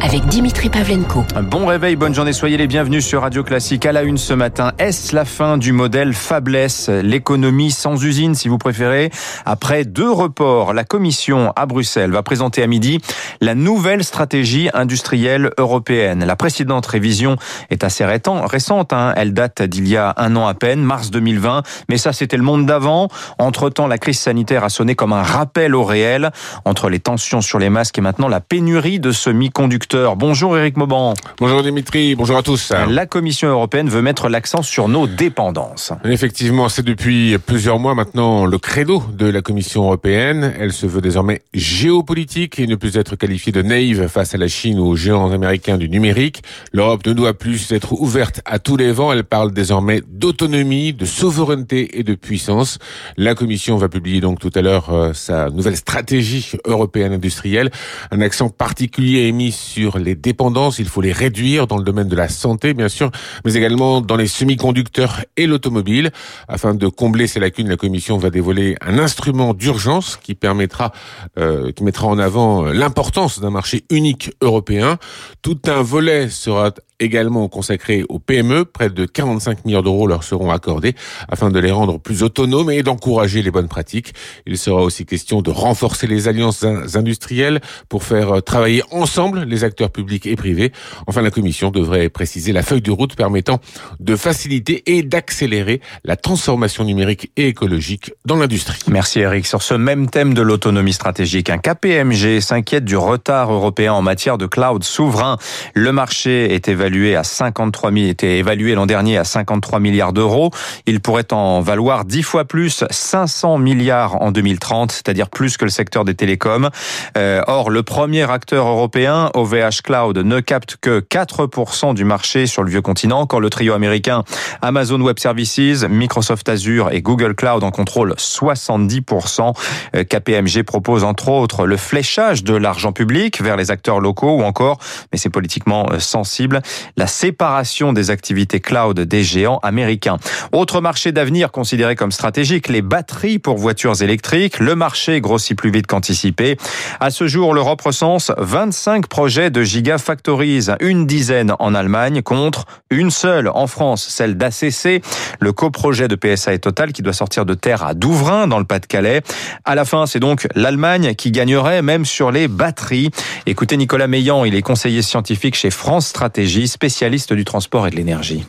avec Dimitri Pavlenko. Bon réveil, bonne journée, soyez les bienvenus sur Radio Classique. À la une ce matin, est-ce la fin du modèle Fabless, l'économie sans usine si vous préférez? Après deux reports, la Commission à Bruxelles va présenter à midi la nouvelle stratégie industrielle européenne. La précédente révision est assez récente, hein. elle date d'il y a un an à peine, mars 2020, mais ça c'était le monde d'avant. Entre-temps, la crise sanitaire a sonné comme un rappel au réel entre les tensions sur les masques et maintenant la pénurie de semi-conducteurs Bonjour Eric Mauban. Bonjour Dimitri, bonjour à tous. La Commission européenne veut mettre l'accent sur nos dépendances. Effectivement, c'est depuis plusieurs mois maintenant le credo de la Commission européenne. Elle se veut désormais géopolitique et ne plus être qualifiée de naïve face à la Chine ou aux géants américains du numérique. L'Europe ne doit plus être ouverte à tous les vents. Elle parle désormais d'autonomie, de souveraineté et de puissance. La Commission va publier donc tout à l'heure euh, sa nouvelle stratégie européenne industrielle. Un accent particulier est mis sur les dépendances, il faut les réduire dans le domaine de la santé, bien sûr, mais également dans les semi-conducteurs et l'automobile. Afin de combler ces lacunes, la Commission va dévoiler un instrument d'urgence qui permettra, euh, qui mettra en avant l'importance d'un marché unique européen. Tout un volet sera également consacré aux PME. Près de 45 milliards d'euros leur seront accordés afin de les rendre plus autonomes et d'encourager les bonnes pratiques. Il sera aussi question de renforcer les alliances industrielles pour faire travailler ensemble les acteurs publics et privés. Enfin, la Commission devrait préciser la feuille de route permettant de faciliter et d'accélérer la transformation numérique et écologique dans l'industrie. Merci Eric. Sur ce même thème de l'autonomie stratégique, un KPMG s'inquiète du retard européen en matière de cloud souverain. Le marché est évalué évalué à 53 000, était évalué l'an dernier à 53 milliards d'euros. Il pourrait en valoir 10 fois plus, 500 milliards en 2030, c'est-à-dire plus que le secteur des télécoms. Euh, or, le premier acteur européen, OVH Cloud, ne capte que 4% du marché sur le vieux continent, quand le trio américain Amazon Web Services, Microsoft Azure et Google Cloud en contrôlent 70%. Euh, KPMG propose entre autres le fléchage de l'argent public vers les acteurs locaux ou encore, mais c'est politiquement euh, sensible, la séparation des activités cloud des géants américains. Autre marché d'avenir considéré comme stratégique, les batteries pour voitures électriques. Le marché grossit plus vite qu'anticipé. À ce jour, l'Europe recense 25 projets de gigafactories, une dizaine en Allemagne contre une seule en France, celle d'ACC, le coprojet de PSA et Total qui doit sortir de terre à Douvrin dans le Pas-de-Calais. À la fin, c'est donc l'Allemagne qui gagnerait même sur les batteries. Écoutez Nicolas Meillan, il est conseiller scientifique chez France Stratégie spécialiste du transport et de l'énergie.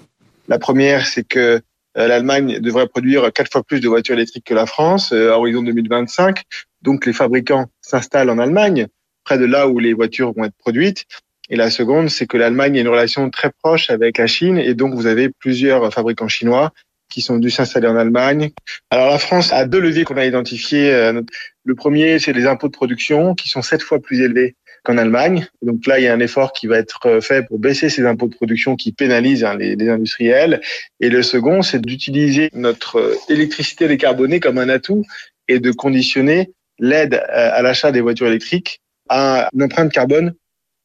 La première, c'est que euh, l'Allemagne devrait produire quatre fois plus de voitures électriques que la France euh, à horizon 2025. Donc les fabricants s'installent en Allemagne, près de là où les voitures vont être produites. Et la seconde, c'est que l'Allemagne a une relation très proche avec la Chine et donc vous avez plusieurs fabricants chinois qui sont dû s'installer en Allemagne. Alors la France a deux leviers qu'on a identifiés. Euh, le premier, c'est les impôts de production qui sont sept fois plus élevés qu'en Allemagne. Donc là, il y a un effort qui va être euh, fait pour baisser ces impôts de production qui pénalisent hein, les, les, industriels. Et le second, c'est d'utiliser notre euh, électricité décarbonée comme un atout et de conditionner l'aide euh, à l'achat des voitures électriques à une empreinte carbone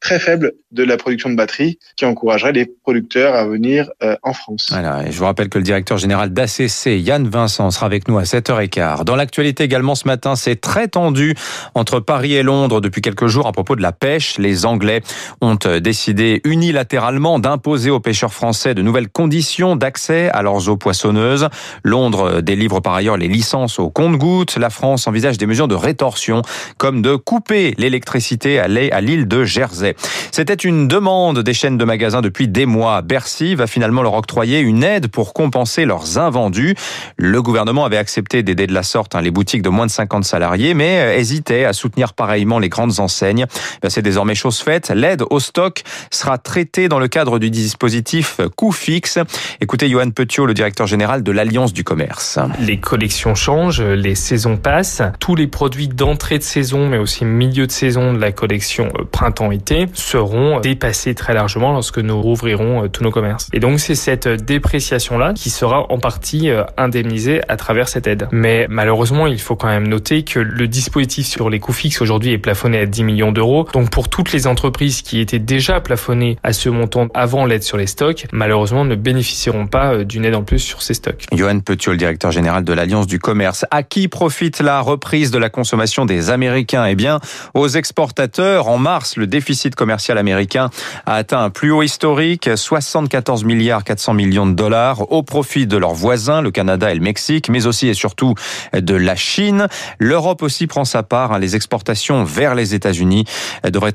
très faible de la production de batteries qui encouragerait les producteurs à venir euh, en France. Voilà, et je vous rappelle que le directeur général d'ACC, Yann Vincent, sera avec nous à 7h15. Dans l'actualité également ce matin, c'est très tendu entre Paris et Londres depuis quelques jours à propos de la pêche. Les Anglais ont euh, décidé unilatéralement d'imposer aux pêcheurs français de nouvelles conditions d'accès à leurs eaux poissonneuses. Londres euh, délivre par ailleurs les licences au compte-gouttes. La France envisage des mesures de rétorsion comme de couper l'électricité à l'île de Jersey. C'était une demande des chaînes de magasins depuis des mois. Bercy va finalement leur octroyer une aide pour compenser leurs invendus. Le gouvernement avait accepté d'aider de la sorte hein, les boutiques de moins de 50 salariés, mais euh, hésitait à soutenir pareillement les grandes enseignes. Ben, c'est désormais chose faite. L'aide au stock sera traitée dans le cadre du dispositif coût fixe. Écoutez Johan Petiot, le directeur général de l'Alliance du commerce. Les collections changent, les saisons passent. Tous les produits d'entrée de saison, mais aussi milieu de saison de la collection euh, printemps-été seront dépassées très largement lorsque nous rouvrirons tous nos commerces. Et donc c'est cette dépréciation-là qui sera en partie indemnisée à travers cette aide. Mais malheureusement, il faut quand même noter que le dispositif sur les coûts fixes aujourd'hui est plafonné à 10 millions d'euros. Donc pour toutes les entreprises qui étaient déjà plafonnées à ce montant avant l'aide sur les stocks, malheureusement ne bénéficieront pas d'une aide en plus sur ces stocks. Johan directeur général de l'Alliance du commerce. À qui profite la reprise de la consommation des Américains? Eh bien, aux exportateurs. En mars, le déficit commercial américain a atteint un plus haut historique, 74 milliards 400 millions de dollars, au profit de leurs voisins, le Canada et le Mexique, mais aussi et surtout de la Chine. L'Europe aussi prend sa part. Hein. Les exportations vers les États-Unis devraient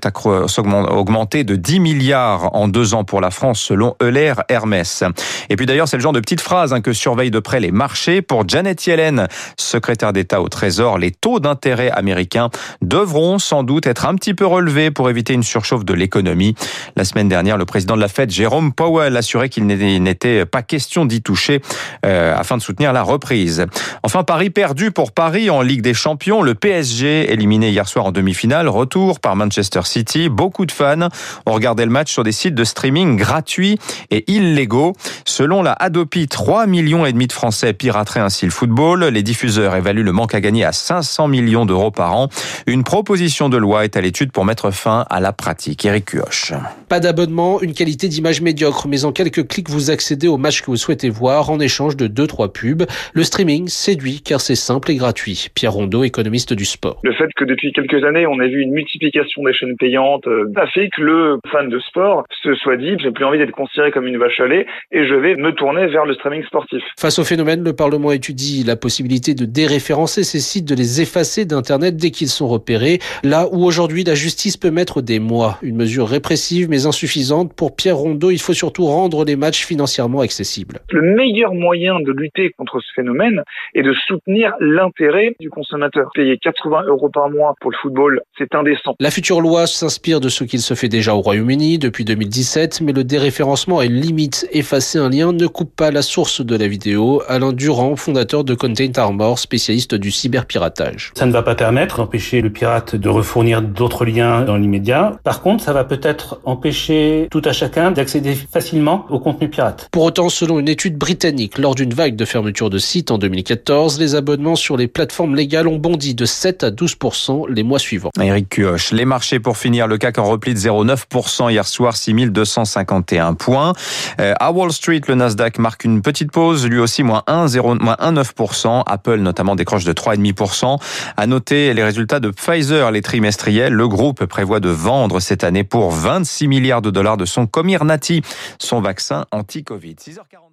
augmenter de 10 milliards en deux ans pour la France, selon Euler Hermès. Et puis d'ailleurs, c'est le genre de petite phrase hein, que surveille de près les marchés. Pour Janet Yellen, secrétaire d'État au Trésor, les taux d'intérêt américains devront sans doute être un petit peu relevés pour éviter une surchauffe de l'économie. La semaine dernière, le président de la Fed, Jérôme Powell, assurait qu'il n'était pas question d'y toucher euh, afin de soutenir la reprise. Enfin, Paris perdu pour Paris en Ligue des Champions. Le PSG, éliminé hier soir en demi-finale, retour par Manchester City. Beaucoup de fans ont regardé le match sur des sites de streaming gratuits et illégaux. Selon la Adopi, 3 millions et demi de Français pirateraient ainsi le football. Les diffuseurs évaluent le manque à gagner à 500 millions d'euros par an. Une proposition de loi est à l'étude pour mettre fin à la pratique. Eric Cuoche. Pas d'abonnement, une qualité d'image médiocre, mais en quelques clics, vous accédez au match que vous souhaitez voir en échange de 2-3 pubs. Le streaming séduit car c'est simple et gratuit. Pierre Rondeau, économiste du sport. Le fait que depuis quelques années, on ait vu une multiplication des chaînes payantes, euh, a fait que le fan de sport se soit dit, j'ai plus envie d'être considéré comme une vache à lait et je vais me tourner vers le streaming sportif. Face au phénomène, le Parlement étudie la possibilité de déréférencer ces sites, de les effacer d'Internet dès qu'ils sont repérés, là où aujourd'hui la justice peut mettre des mois. Une mesure répressive mais insuffisante. Pour Pierre Rondeau, il faut surtout rendre les matchs financièrement accessibles. Le meilleur moyen de lutter contre ce phénomène est de soutenir l'intérêt du consommateur. Payer 80 euros par mois pour le football, c'est indécent. La future loi s'inspire de ce qu'il se fait déjà au Royaume-Uni depuis 2017, mais le déréférencement et limite effacer un lien ne coupe pas la source de la vidéo. Alain Durand, fondateur de Content Armor, spécialiste du cyberpiratage. Ça ne va pas permettre d'empêcher le pirate de refournir d'autres liens dans l'immédiat. Par contre, ça va peut-être empêcher tout à chacun d'accéder facilement au contenu pirate. Pour autant, selon une étude britannique, lors d'une vague de fermeture de sites en 2014, les abonnements sur les plateformes légales ont bondi de 7 à 12% les mois suivants. Eric Cuoche, les marchés pour finir, le CAC en repli de 0,9% hier soir, 6251 points. Euh, à Wall Street, le Nasdaq marque une petite pause, lui aussi moins 1,9%. Apple notamment décroche de 3,5%. À noter les résultats de Pfizer, les trimestriels. Le groupe prévoit de vendre cette année pour 26 milliards de dollars de son Comirnaty, son vaccin anti-Covid. 6h40.